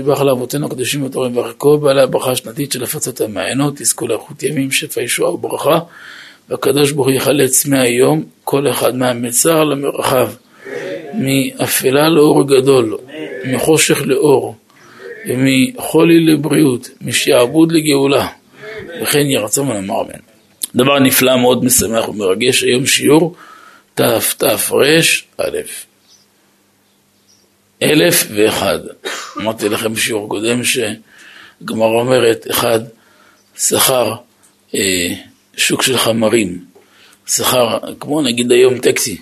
יברך לאבותינו הקדושים וטובים כל בעלי הברכה השנתית של הפצת המעיינות, יזכו לאיכות ימים, שפע ישועה וברכה, והקדוש ברוך הוא יחלץ מהיום כל אחד מהמצר למרחב, מאפלה לאור גדול, מחושך לאור, ומחולי לבריאות, משעבוד לגאולה, וכן יהי רצון ונאמר אמן. דבר נפלא מאוד משמח ומרגש, היום שיעור תתר"א אלף ואחד. אמרתי לכם בשיעור קודם שגמרא אומרת, אחד שכר אה, שוק של חמרים, שכר, כמו נגיד היום טקסי,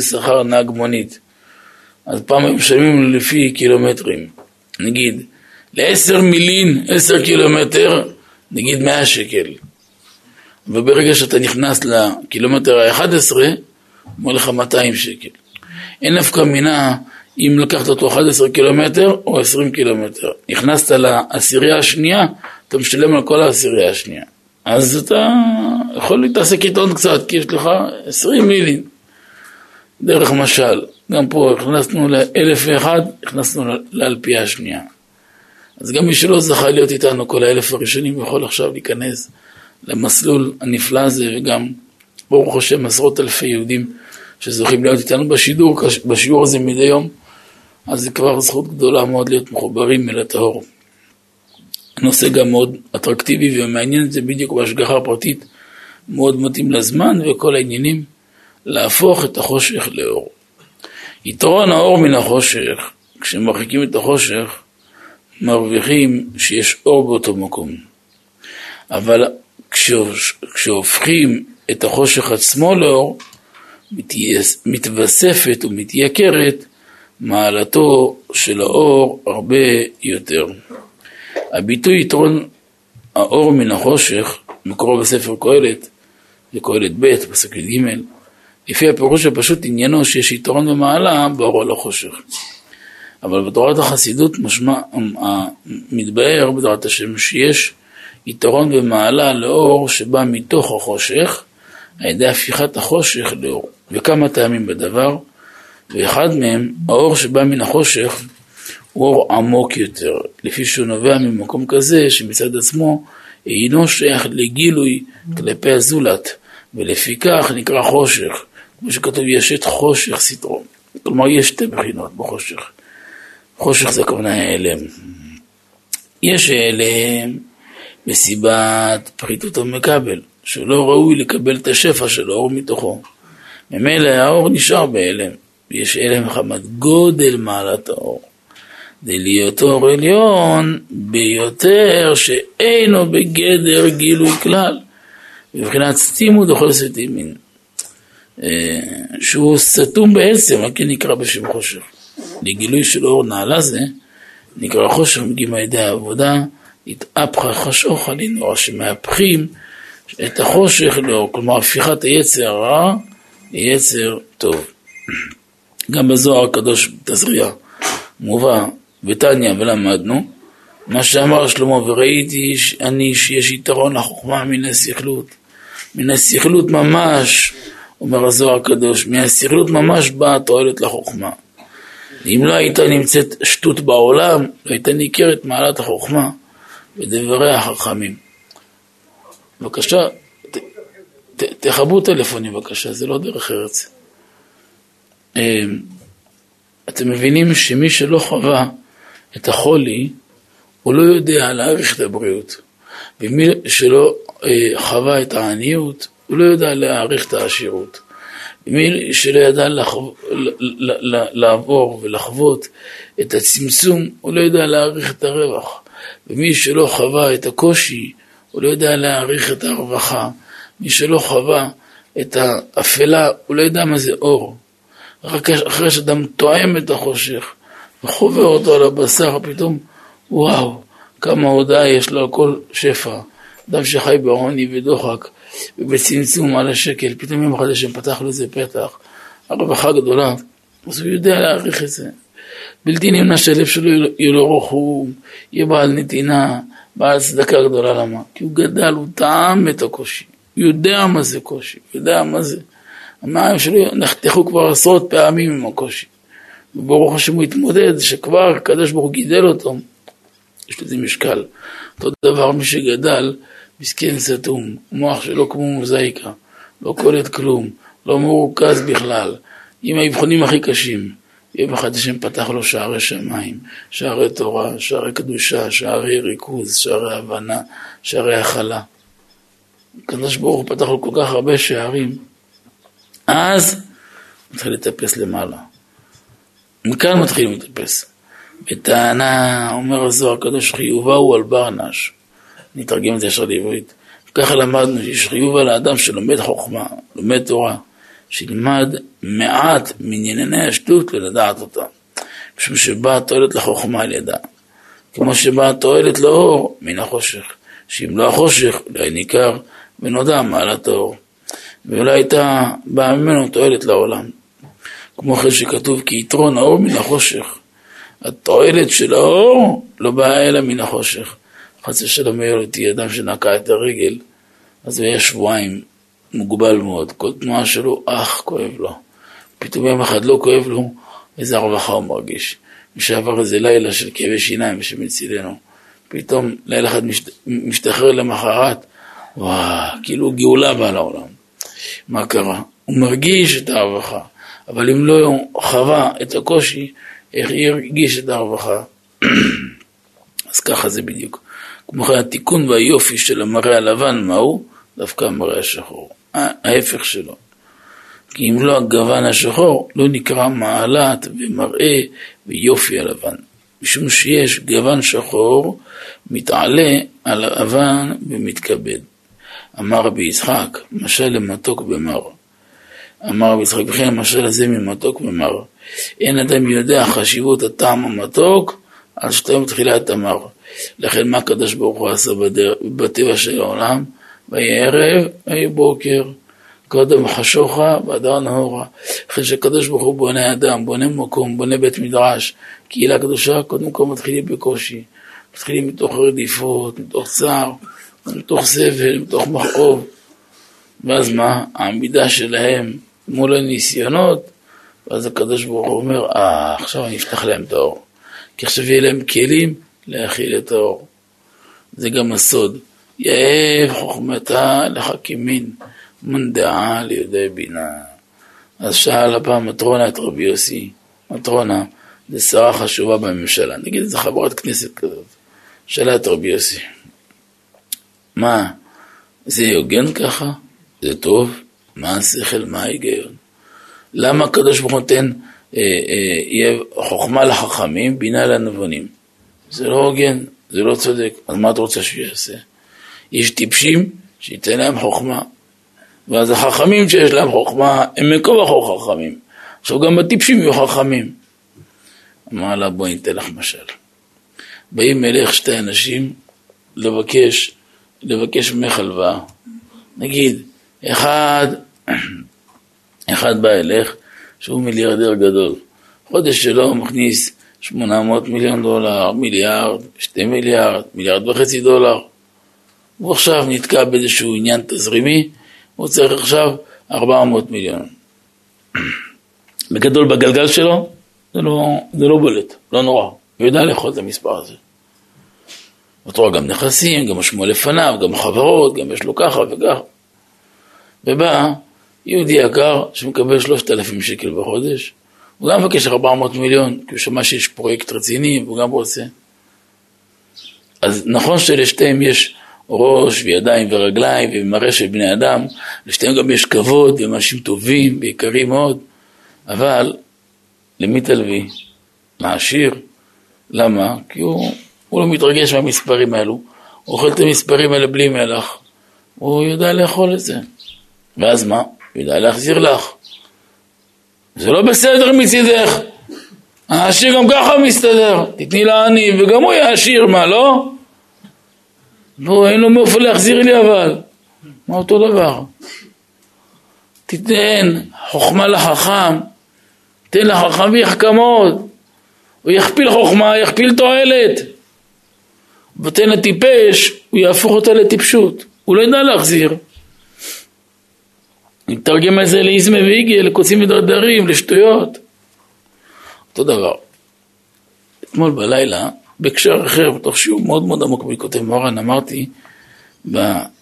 שכר נהג מונית. אז פעם הם משלמים לפי קילומטרים. נגיד, לעשר מילין, עשר קילומטר, נגיד מאה שקל. וברגע שאתה נכנס לקילומטר ה-11, אומר לך 200 שקל. אין נפקא מינה אם לקחת אותו 11 קילומטר או 20 קילומטר. נכנסת לעשירייה השנייה, אתה משלם על כל העשירייה השנייה. אז אתה יכול להתעסק עיתון קצת, כי יש לך 20 מילים. דרך משל, גם פה הכנסנו לאלף ואחד, הכנסנו לאלפייה השנייה. אז גם מי שלא זכה להיות איתנו כל האלף הראשונים יכול עכשיו להיכנס למסלול הנפלא הזה, וגם ברוך השם עשרות אלפי יהודים שזוכים להיות איתנו בשידור, בשיעור הזה מדי יום, אז זה כבר זכות גדולה מאוד להיות מחוברים אל הטהור. נושא גם מאוד אטרקטיבי ומעניין, זה בדיוק בהשגחה הפרטית, מאוד מתאים לזמן וכל העניינים, להפוך את החושך לאור. יתרון האור מן החושך, כשמרחיקים את החושך, מרוויחים שיש אור באותו מקום. אבל כשהופכים את החושך עצמו לאור, מתווספת ומתייקרת מעלתו של האור הרבה יותר. הביטוי יתרון האור מן החושך, מקורו בספר קהלת, לקהלת ב', פסוק י"ג, לפי הפירוש הפשוט עניינו שיש יתרון במעלה באור על החושך. אבל בתורת החסידות משמע, מתבאר בתורת השם שיש יתרון במעלה לאור שבא מתוך החושך, על ידי הפיכת החושך לאור. וכמה טעמים בדבר, ואחד מהם, האור שבא מן החושך, הוא אור עמוק יותר, לפי שהוא נובע ממקום כזה שמצד עצמו אינו שייך לגילוי כלפי הזולת, ולפיכך נקרא חושך, כמו שכתוב יש את חושך סטרו, כלומר יש שתי בחינות בחושך, חושך זה הכוונה העלם, יש העלם בסיבת פריטות המקבל, שהוא לא ראוי לקבל את השפע של האור מתוכו. ממילא האור נשאר בהלם, ויש הלם מחמת גודל מעלת האור. להיות אור עליון ביותר שאינו בגדר גילוי כלל, מבחינת אוכל סתימין, אה, שהוא סתום בעצם, רק נקרא בשם חושך. לגילוי של אור נעלה זה, נקרא חושך מגיעים על ידי העבודה, התהפכה חשוך עלינו, שמהפכים את החושך לאור, כלומר הפיכת היצר הרע ליצר טוב. גם בזוהר הקדוש תזריע מובא בתניא ולמדנו מה שאמר שלמה וראיתי אני שיש יתרון לחוכמה מן הסכלות. מן הסכלות ממש אומר הזוהר הקדוש מהסכלות ממש באה תועלת לחוכמה. אם לא הייתה נמצאת שטות בעולם לא הייתה ניכרת מעלת החוכמה בדברי החכמים בבקשה תכבו טלפונים בבקשה, זה לא דרך ארץ. אמ, אתם מבינים שמי שלא חווה את החולי, הוא לא יודע להעריך את הבריאות. ומי שלא אה, חווה את העניות, הוא לא יודע להעריך את העשירות. ומי שלא ידע לעבור ולחוות את הצמצום, הוא לא יודע להעריך את הרווח. ומי שלא חווה את הקושי, הוא לא יודע להעריך את הרווחה. מי שלא חווה את האפלה, הוא לא יודע מה זה אור. רק אחרי שאדם תואם את החושך וחובר אותו על הבשר, פתאום, וואו, כמה הודעה יש לו על כל שפע. אדם שחי בעוני ודוחק ובצמצום על השקל, פתאום יום אחד השם פתח לו איזה פתח, הרווחה גדולה, אז הוא יודע להעריך את זה. בלתי נמנע שהלב שלו יהיה לו רחום, יהיה בעל נתינה, בעל צדקה גדולה, למה? כי הוא גדל, הוא טעם את הקושי. הוא יודע מה זה קושי, הוא יודע מה זה. המים שלו נחתכו כבר עשרות פעמים עם הקושי. וברוך השם הוא התמודד, שכבר הקדוש ברוך הוא גידל אותו, יש לזה משקל. אותו דבר מי שגדל, מסכן סתום, מוח שלו כמו מוזאיקה, לא קולט כלום, לא מרוכז בכלל, עם האבחונים הכי קשים. יום אחד השם פתח לו שערי שמיים, שערי תורה, שערי קדושה, שערי ריכוז, שערי הבנה, שערי הכלה. הקדוש ברוך הוא פתח לו כל כך הרבה שערים, אז מתחיל לטפס למעלה. מכאן מתחילים לטפס. בטענה, אומר הזוהר הקדוש, חיובה הוא על ברנש. אני אתרגם את זה ישר לעברית. ככה למדנו שיש חיוב על האדם שלומד חוכמה, לומד תורה, שילמד מעט מענייני השטות ולדעת אותה. משום שבאה תועלת לחוכמה על ידה. כמו שבאה תועלת לאור מן החושך. שאם לא החושך, לא היה ניכר ונודע מעלת האור. ואולי הייתה באה ממנו תועלת לעולם. כמו אחרי שכתוב כי יתרון האור מן החושך. התועלת של האור לא באה אלא מן החושך. חס ושלום היה אותי אדם שנקע את הרגל, אז הוא היה שבועיים מוגבל מאוד, כל תנועה שלו, אך, כואב לו. פתאום יום אחד לא כואב לו, איזה הרווחה הוא מרגיש. מי שעבר איזה לילה של כאבי שיניים שמצילנו, פתאום לילה אחד משת... משתחרר למחרת, וואו, כאילו גאולה באה לעולם. מה קרה? הוא מרגיש את הרווחה, אבל אם לא חווה את הקושי, איך הרגיש את הרווחה? אז ככה זה בדיוק. כמו כן התיקון והיופי של המראה הלבן, מהו? דווקא המראה השחור. ההפך שלו. כי אם לא הגוון השחור, לא נקרא מעלת ומראה ויופי הלבן. משום שיש גוון שחור, מתעלה על הלבן ומתכבד. אמר רבי יצחק, משל למתוק במר. אמר רבי יצחק, וכן המשל הזה ממתוק ומר. אין אדם יודע חשיבות הטעם המתוק, על שתיים תחילת המר. לכן מה הקדוש ברוך הוא עשה בטבע של העולם? ויהי ערב, ויהי בוקר. קודם חשוכה והדר נהורה. אחרי שהקדוש ברוך הוא בונה אדם, בונה מקום, בונה בית מדרש, קהילה קדושה, קודם כל מתחילים בקושי. מתחילים מתוך רדיפות, מתוך צער, מתוך סבל, מתוך מכאוב. ואז מה? העמידה שלהם מול הניסיונות, ואז הקדוש ברוך הוא אומר, אה, עכשיו אני אפתח להם את האור. כי עכשיו יהיה להם כלים להכיל את האור. זה גם הסוד. יאב חוכמתה לחכימין, מנדעה לידי בינה. אז שאל הפעם מטרונה את רבי יוסי, מטרונה, זו שרה חשובה בממשלה, נגיד איזה חברת כנסת כזאת, שאלה את רבי יוסי, מה, זה הוגן ככה? זה טוב? מה השכל? מה ההיגיון? למה הקדוש ברוך הוא נותן אה, אה, חוכמה לחכמים, בינה לנבונים? זה לא הוגן, זה לא צודק, אז מה אתה רוצה שהוא יעשה? יש טיפשים שייתן להם חוכמה, ואז החכמים שיש להם חוכמה, הם מכל וכה חכמים. עכשיו גם הטיפשים יהיו חכמים. אמר לה, בואי ניתן לך משל. באים אליך שתי אנשים לבקש, לבקש ממך הלוואה. נגיד, אחד, אחד בא אליך, שהוא מיליארדר גדול. חודש שלו מכניס 800 מיליון דולר, מיליארד, שתי מיליארד, מיליארד וחצי דולר. הוא עכשיו נתקע באיזשהו עניין תזרימי, הוא צריך עכשיו 400 מיליון. בגדול בגלגל שלו, זה לא, זה לא בולט, לא נורא, הוא יודע לאכול את המספר הזה. אותו גם נכסים, גם שמו לפניו, גם חברות, גם יש לו ככה וככה. ובא יהודי יקר שמקבל 3,000 שקל בחודש, הוא גם מבקש 400 מיליון, כי הוא שמע שיש פרויקט רציני והוא גם רוצה. אז נכון שלשתיהם יש ראש וידיים ורגליים ומראה של בני אדם, לשתיהם גם יש כבוד והם אנשים טובים ויקרים מאוד, אבל למי תלוי? לעשיר? למה? כי הוא, הוא לא מתרגש מהמספרים האלו, הוא אוכל את המספרים האלה בלי מלח, הוא יודע לאכול את זה. ואז מה? הוא יודע להחזיר לך. זה לא בסדר מצידך. העשיר גם ככה מסתדר, תתני לעני וגם הוא יהיה עשיר, מה לא? לא, אין לו מאיפה להחזיר לי אבל. מה אותו דבר? תיתן חוכמה לחכם, תן לחכם ויחכמות. הוא יכפיל חוכמה, יכפיל תועלת. ותן לטיפש, הוא יהפוך אותה לטיפשות. הוא לא ידע להחזיר. נתרגם את זה לאיזמה ואיגי, לקוצים מדרדרים, לשטויות. אותו דבר. אתמול בלילה, בהקשר אחר, בתוך שיעור מאוד מאוד עמוק בכותב מורן, אמרתי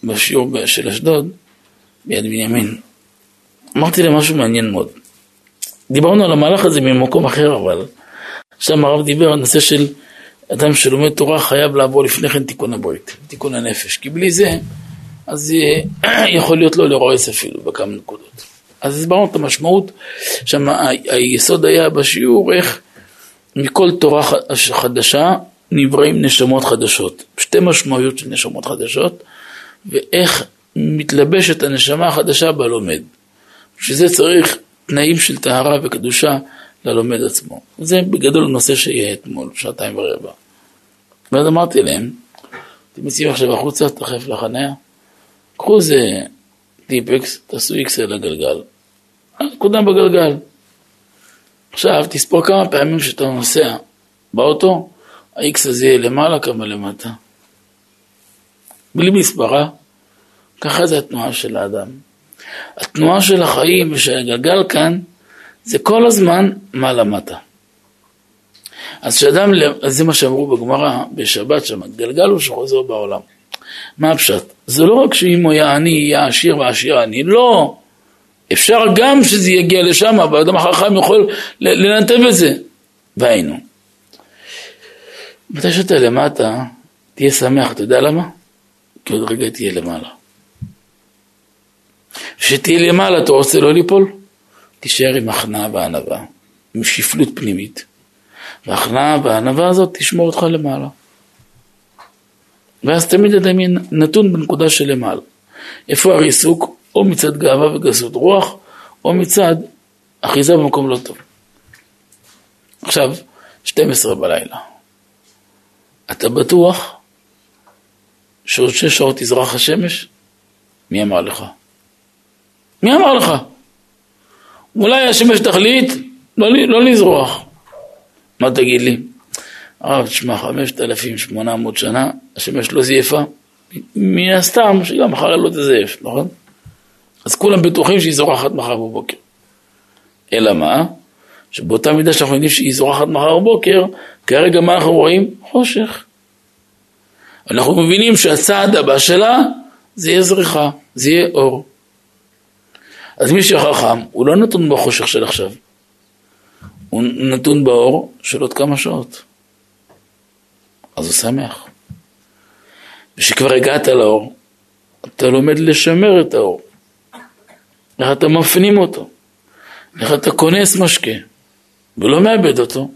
בשיעור של אשדוד, ביד בנימין, אמרתי להם משהו מעניין מאוד. דיברנו על המהלך הזה ממקום אחר, אבל שם הרב דיבר על נושא של אדם שלומד תורה חייב לעבור לפני כן תיקון הברית, תיקון הנפש, כי בלי זה, אז יכול להיות לא לרועס אפילו בכמה נקודות. אז הסברנו את המשמעות, שם היסוד היה בשיעור איך מכל תורה חדשה נבראים נשמות חדשות, שתי משמעויות של נשמות חדשות, ואיך מתלבשת הנשמה החדשה בלומד. שזה צריך תנאים של טהרה וקדושה ללומד עצמו. זה בגדול נושא שיהיה אתמול, שעתיים ורבע. ואז אמרתי להם, אתם יוצאים עכשיו החוצה, תכף לחניה, קחו איזה טיפקס, תעשו איקס על הגלגל. נקודה בגלגל. עכשיו, תספור כמה פעמים שאתה נוסע באוטו, ה-X הזה יהיה למעלה, כמה למטה. בלי מספרה, ככה זה התנועה של האדם. התנועה של החיים ושל הגלגל כאן, זה כל הזמן מעלה-מטה. אז שאדם, אז זה מה שאמרו בגמרא, בשבת שם, גלגל הוא שחוזר בעולם. מה הפשט? זה לא רק שאם הוא יהיה עני, יהיה עשיר ועשיר עני, לא. אפשר גם שזה יגיע לשם, אבל אדם החכם יכול לנתב את זה. והיינו. מתי שאתה למטה, תהיה שמח, אתה יודע למה? כי עוד רגע תהיה למעלה. כשתהיה למעלה אתה רוצה לא ליפול? תישאר עם הכנעה וענווה, עם שפלות פנימית. וההכנעה והענווה הזאת תשמור אותך למעלה. ואז תמיד יהיה נתון בנקודה של למעלה. איפה הריסוק? או מצד גאווה וגסות רוח, או מצד אחיזה במקום לא טוב. עכשיו, 12 בלילה. אתה בטוח שעוד שש שעות תזרח השמש? מי אמר לך? מי אמר לך? אולי השמש תחליט לא, לא לזרוח. מה תגיד לי? הרב, תשמע, 5,800 שנה, השמש לא זייפה. מן הסתם, שגם מחר לא תזייף, נכון? אז כולם בטוחים שהיא זורחת מחר בבוקר. אלא מה? שבאותה מידה שאנחנו יודעים שהיא זורחת מחר בבוקר, כרגע מה אנחנו רואים? חושך. אנחנו מבינים שהצעד הבא שלה זה יהיה זריחה, זה יהיה אור. אז מי שחכם, הוא לא נתון בחושך של עכשיו, הוא נתון באור של עוד כמה שעות. אז הוא שמח. וכשכבר הגעת לאור, אתה לומד לשמר את האור. איך אתה מפנים אותו, איך אתה כונס משקה, ולא מאבד אותו.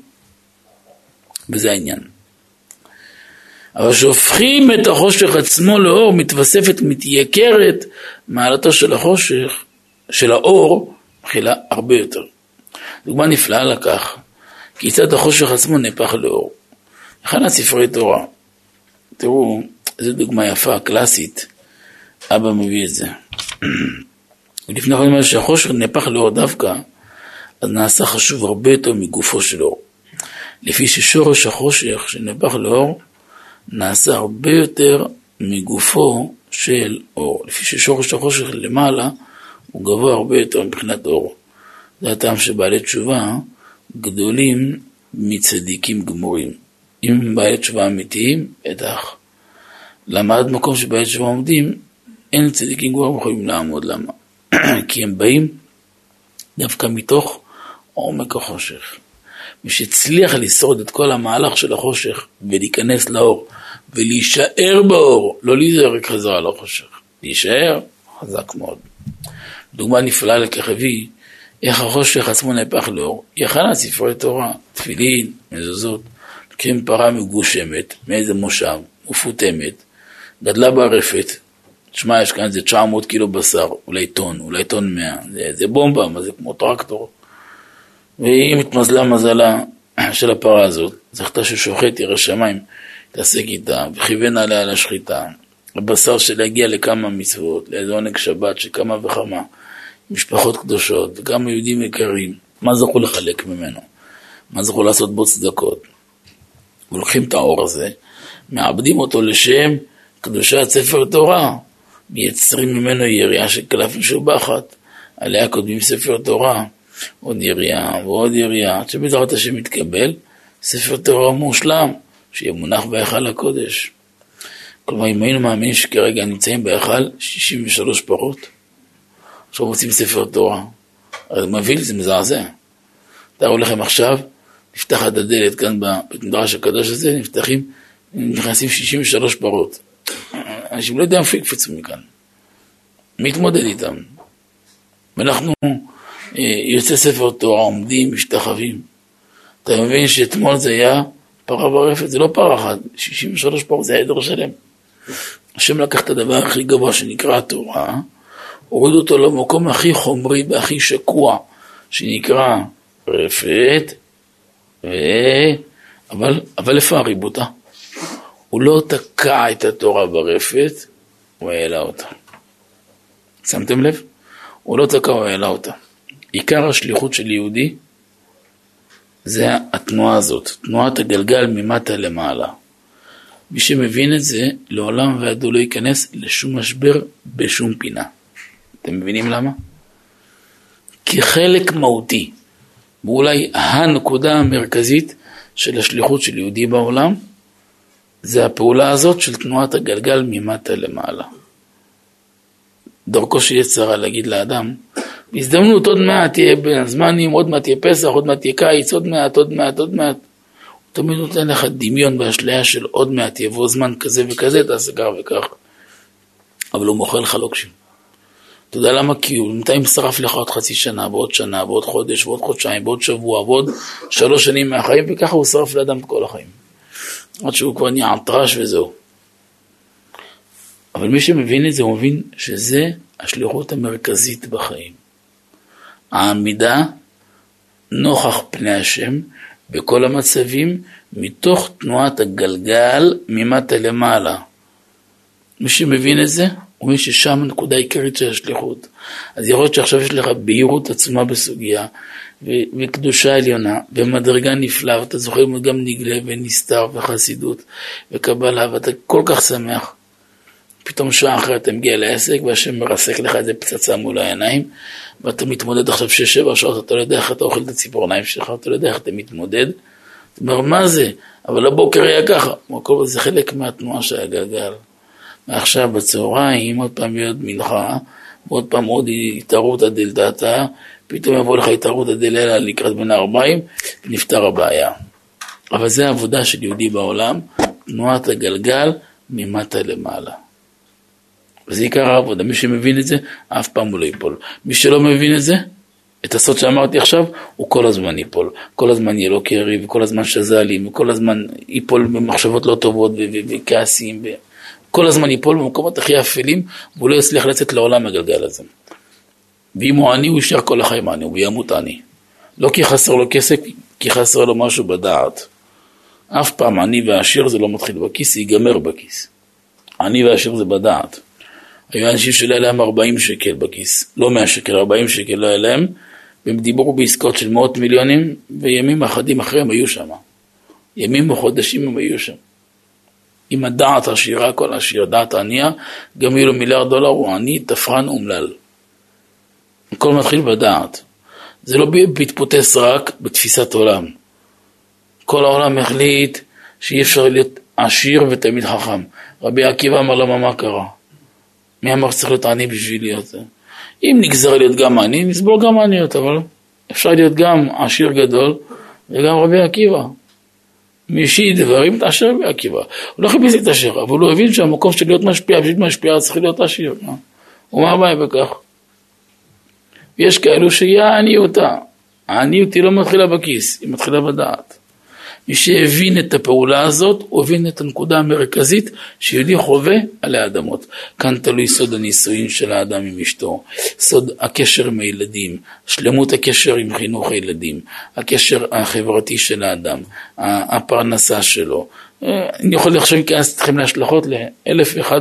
וזה העניין. אבל כשהופכים את החושך עצמו לאור, מתווספת, מתייקרת, מעלתו של החושך, של האור, מכילה הרבה יותר. דוגמה נפלאה לכך, כיצד החושך עצמו נהפך לאור. אחד הספרי תורה, תראו, זו דוגמה יפה, קלאסית, אבא מביא את זה. ולפני כן שהחושך נהפך לאור דווקא, אז נעשה חשוב הרבה יותר מגופו של אור. לפי ששורש החושך שנהפך לאור, נעשה הרבה יותר מגופו של אור. לפי ששורש החושך למעלה, הוא גבוה הרבה יותר מבחינת אור. זה הטעם שבעלי תשובה גדולים מצדיקים גמורים. אם בעלי תשובה אמיתיים, בטח. למה עד מקום שבעלי תשובה עומדים, אין צדיקים גמורים יכולים לעמוד. למה? כי הם באים דווקא מתוך עומק החושך. מי שהצליח לשרוד את כל המהלך של החושך ולהיכנס לאור ולהישאר באור, לא להיזרק חזרה לחושך, להישאר חזק מאוד. דוגמה נפלאה לכך הביא איך החושך עצמו נהפך לאור. היא הכנה ספרי תורה, תפילין, מזוזות, לוקחים פרה מגושמת, מאיזה מושב, מפותמת, גדלה ברפת, תשמע, יש כאן איזה 900 קילו בשר, אולי טון, אולי טון 100, זה, זה בומבה, מה זה כמו טרקטור. והיא מתמזלה מזלה של הפרה הזאת, זכתה ששוחט ירא שמיים, התעסק איתה, וכיוון עליה לשחיטה. הבשר שלה הגיע לכמה מצוות, לאיזה עונג שבת של כמה וכמה, משפחות קדושות, וכמה יהודים יקרים, מה זכו לחלק ממנו? מה זכו לעשות בו צדקות? ולוקחים את האור הזה, מעבדים אותו לשם קדושת ספר תורה, מייצרים ממנו יריעה של קלף משובחת, עליה כותבים ספר תורה, עוד יריעה ועוד יריעה, עד שבעזרת השם מתקבל ספר תורה מושלם, שיהיה מונח בהיכל הקודש. כלומר, אם היינו מאמינים שכרגע נמצאים בהיכל 63 פרות, עכשיו רוצים ספר תורה, מביא לי, זה מזעזע. תארו לכם עכשיו, נפתחת הדלת כאן בבית מדרש הקדוש הזה, נפתחים, נכנסים 63 פרות. אנשים לא יודעים איפה יקפצו מכאן. מי יתמודד איתם? ואנחנו אה, יוצא ספר תורה, עומדים, משתחווים. אתה מבין שאתמול זה היה פרה ברפת, זה לא פרה אחת, 63 פרות, זה עדר שלם. השם לקח את הדבר הכי גבוה שנקרא התורה, הוריד אותו למקום הכי חומרי והכי שקוע, שנקרא רפת, ו... אבל, אבל איפה הריבותה? הוא לא תקע את התורה ברפת, הוא העלה אותה. שמתם לב? הוא לא תקע, הוא העלה אותה. עיקר השליחות של יהודי זה התנועה הזאת, תנועת הגלגל ממטה למעלה. מי שמבין את זה, לעולם ועד הוא לא ייכנס לשום משבר בשום פינה. אתם מבינים למה? כי חלק מהותי, ואולי הנקודה המרכזית של השליחות של יהודי בעולם, זה הפעולה הזאת של תנועת הגלגל ממטה למעלה. דרכו של יצרה להגיד לאדם, בהזדמנות עוד מעט תהיה בין הזמנים, עוד מעט תהיה פסח, עוד מעט תהיה קיץ, עוד מעט, עוד מעט, עוד מעט. הוא תמיד נותן לך דמיון באשליה של עוד מעט יבוא זמן כזה וכזה, תעשה כך וכך. אבל הוא מוכר לך לוקשים. אתה יודע למה? כי הוא בינתיים שרף לך עוד חצי שנה, ועוד שנה, ועוד חודש, ועוד חודשיים, ועוד שבוע, ועוד שלוש שנים מהחיים, וככה הוא שרף לאדם את כל החיים. עד שהוא כבר נהיה עטרש וזהו. אבל מי שמבין את זה, הוא מבין שזה השליחות המרכזית בחיים. העמידה נוכח פני השם בכל המצבים, מתוך תנועת הגלגל ממטה למעלה. מי שמבין את זה, הוא מבין ששם הנקודה העיקרית של השליחות. אז יכול להיות שעכשיו יש לך בהירות עצומה בסוגיה, וקדושה עליונה, ומדרגה נפלאה, ואתה זוכר גם נגלה ונסתר וחסידות וקבלה, ואתה כל כך שמח. פתאום שעה אחרת אתה מגיע לעסק והשם מרסק לך איזה פצצה מול העיניים ואתה מתמודד עכשיו שש-שבע שעות, אתה לא יודע איך אתה אוכל את הציפורניים שלך, אתה לא יודע איך אתה מתמודד. אתה אומר, מה זה? אבל הבוקר היה ככה. הכל זה חלק מהתנועה של הגלגל. ועכשיו בצהריים, עוד פעם יהיה עוד מנחה, ועוד פעם עוד התערותא דלתתא, פתאום יבוא לך התערותא דלילה לקראת בין הארבעים, ונפתר הבעיה. אבל זה העבודה של יהודי בעולם, תנועת הגלגל ממטה למעלה. וזה עיקר העבודה. מי שמבין את זה, אף פעם הוא לא ייפול. מי שלא מבין את זה, את הסוד שאמרתי עכשיו, הוא כל הזמן ייפול. כל הזמן יהיה לו קרי, וכל הזמן שז"לים, וכל הזמן ייפול במחשבות לא טובות וכעסים. כל הזמן ייפול במקומות הכי אפלים, והוא לא יצליח לצאת לעולם הגלגל הזה. ואם הוא עני, הוא יישאר כל החיים עני, הוא ימות עני. לא כי חסר לו כסף, כי חסר לו משהו בדעת. אף פעם עני ועשיר זה לא מתחיל בכיס, זה ייגמר בכיס. עני ועשיר זה בדעת. היו אנשים שלא היה להם 40 שקל בכיס, לא 100 שקל, 40 שקל לא היה להם, והם דיברו בעסקאות של מאות מיליונים, וימים אחדים אחרי הם היו שם. ימים וחודשים הם היו שם. עם הדעת עשירה, כל עשיר, דעת ענייה, גם יהיו לו מיליארד דולר, הוא עני, תפרן אומלל. הכל מתחיל בדעת. זה לא בהתפוטס רק בתפיסת עולם. כל העולם החליט שאי אפשר להיות עשיר ותלמיד חכם. רבי עקיבא אמר למה מה קרה? מי אמר שצריך להיות עני בשביל להיות זה? אם נגזר להיות גם עני, נסבול גם עניות, אבל אפשר להיות גם עשיר גדול וגם רבי עקיבא. משי דברים תעשר רבי עקיבא. הוא לא חיפש להתעשר, אבל הוא הבין שהמקום של להיות משפיע, בשביל משפיע צריך להיות עשיר. ומה הבעיה בכך? יש כאלו שיהיה עניותה. העניות היא לא מתחילה בכיס, היא מתחילה בדעת. מי שהבין את הפעולה הזאת, הוא הבין את הנקודה המרכזית שיהודי חווה עלי אדמות. כאן תלוי סוד הנישואין של האדם עם אשתו, סוד הקשר עם הילדים, שלמות הקשר עם חינוך הילדים, הקשר החברתי של האדם, הפרנסה שלו. אני יכול לחשוב כעס אתכם להשלכות לאלף ואחד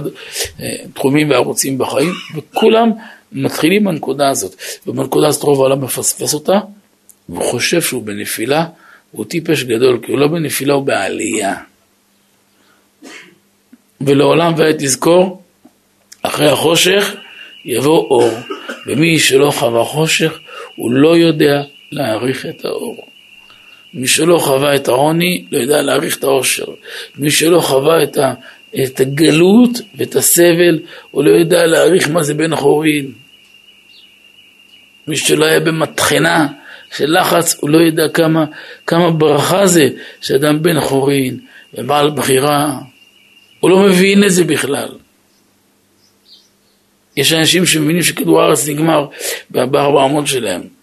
אה, תחומים וערוצים בחיים, וכולם מתחילים בנקודה הזאת. ובנקודה הזאת רוב העולם מפספס אותה, והוא חושב שהוא בנפילה. הוא טיפש גדול, כי הוא לא בנפילה, הוא בעלייה. ולעולם ועת תזכור, אחרי החושך יבוא אור, ומי שלא חווה חושך, הוא לא יודע להעריך את האור. מי שלא חווה את העוני, לא יודע להעריך את העושר. מי שלא חווה את, ה, את הגלות ואת הסבל, הוא לא יודע להעריך מה זה בן החורין. מי שלא היה במטחנה של לחץ, הוא לא יודע כמה, כמה ברכה זה שאדם בן חורין ובעל בחירה. הוא לא מבין את זה בכלל. יש אנשים שמבינים שכדור הארץ נגמר בארבע אמות שלהם.